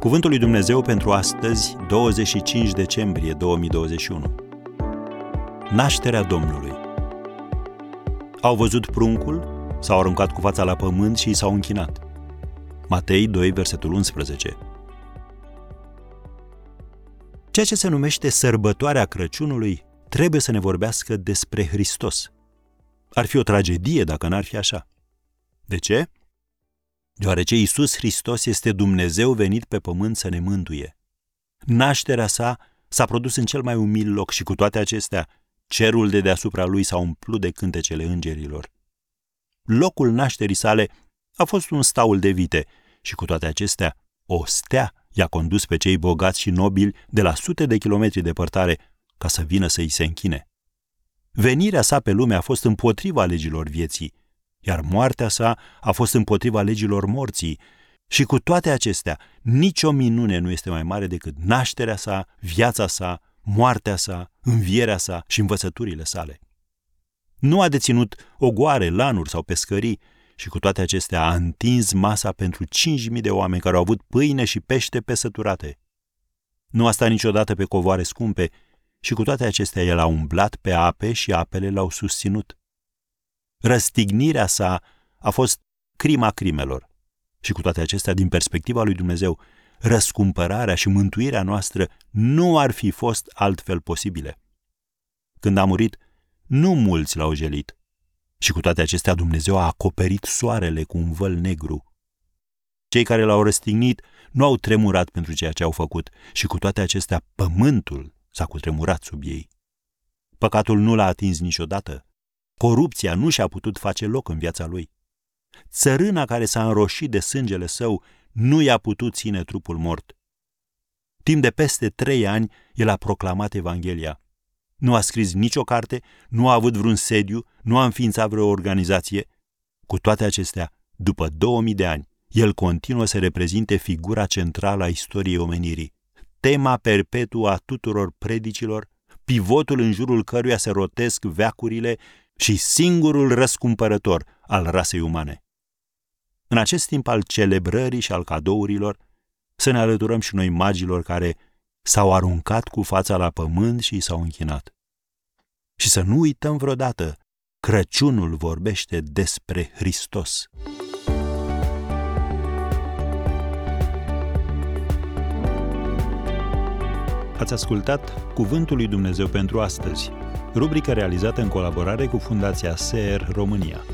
Cuvântul lui Dumnezeu pentru astăzi, 25 decembrie 2021. Nașterea Domnului. Au văzut pruncul, s-au aruncat cu fața la pământ și s-au închinat. Matei 2, versetul 11. Ceea ce se numește sărbătoarea Crăciunului trebuie să ne vorbească despre Hristos. Ar fi o tragedie dacă n-ar fi așa. De ce? Deoarece Isus Hristos este Dumnezeu venit pe pământ să ne mântuie. Nașterea sa s-a produs în cel mai umil loc și cu toate acestea, cerul de deasupra lui s-a umplut de cântecele îngerilor. Locul nașterii sale a fost un staul de vite și cu toate acestea, o stea i-a condus pe cei bogați și nobili de la sute de kilometri departare ca să vină să îi se închine. Venirea sa pe lume a fost împotriva legilor vieții, iar moartea sa a fost împotriva legilor morții. Și cu toate acestea, nicio minune nu este mai mare decât nașterea sa, viața sa, moartea sa, învierea sa și învățăturile sale. Nu a deținut ogoare, lanuri sau pescării, și cu toate acestea a întins masa pentru 5.000 de oameni care au avut pâine și pește pesăturate. Nu a stat niciodată pe covoare scumpe și cu toate acestea el a umblat pe ape și apele l-au susținut. Răstignirea sa a fost crima crimelor. Și cu toate acestea, din perspectiva lui Dumnezeu, răscumpărarea și mântuirea noastră nu ar fi fost altfel posibile. Când a murit, nu mulți l-au jelit. Și cu toate acestea, Dumnezeu a acoperit soarele cu un văl negru. Cei care l-au răstignit nu au tremurat pentru ceea ce au făcut și cu toate acestea, pământul s-a cutremurat sub ei. Păcatul nu l-a atins niciodată. Corupția nu și-a putut face loc în viața lui. Țărâna care s-a înroșit de sângele său nu i-a putut ține trupul mort. Timp de peste trei ani, el a proclamat Evanghelia. Nu a scris nicio carte, nu a avut vreun sediu, nu a înființat vreo organizație. Cu toate acestea, după 2000 de ani, el continuă să reprezinte figura centrală a istoriei omenirii, tema perpetuă a tuturor predicilor, pivotul în jurul căruia se rotesc veacurile și singurul răscumpărător al rasei umane. În acest timp al celebrării și al cadourilor, să ne alăturăm și noi magilor care s-au aruncat cu fața la pământ și s-au închinat. Și să nu uităm vreodată, Crăciunul vorbește despre Hristos. Ați ascultat Cuvântul lui Dumnezeu pentru astăzi, rubrică realizată în colaborare cu Fundația SER România.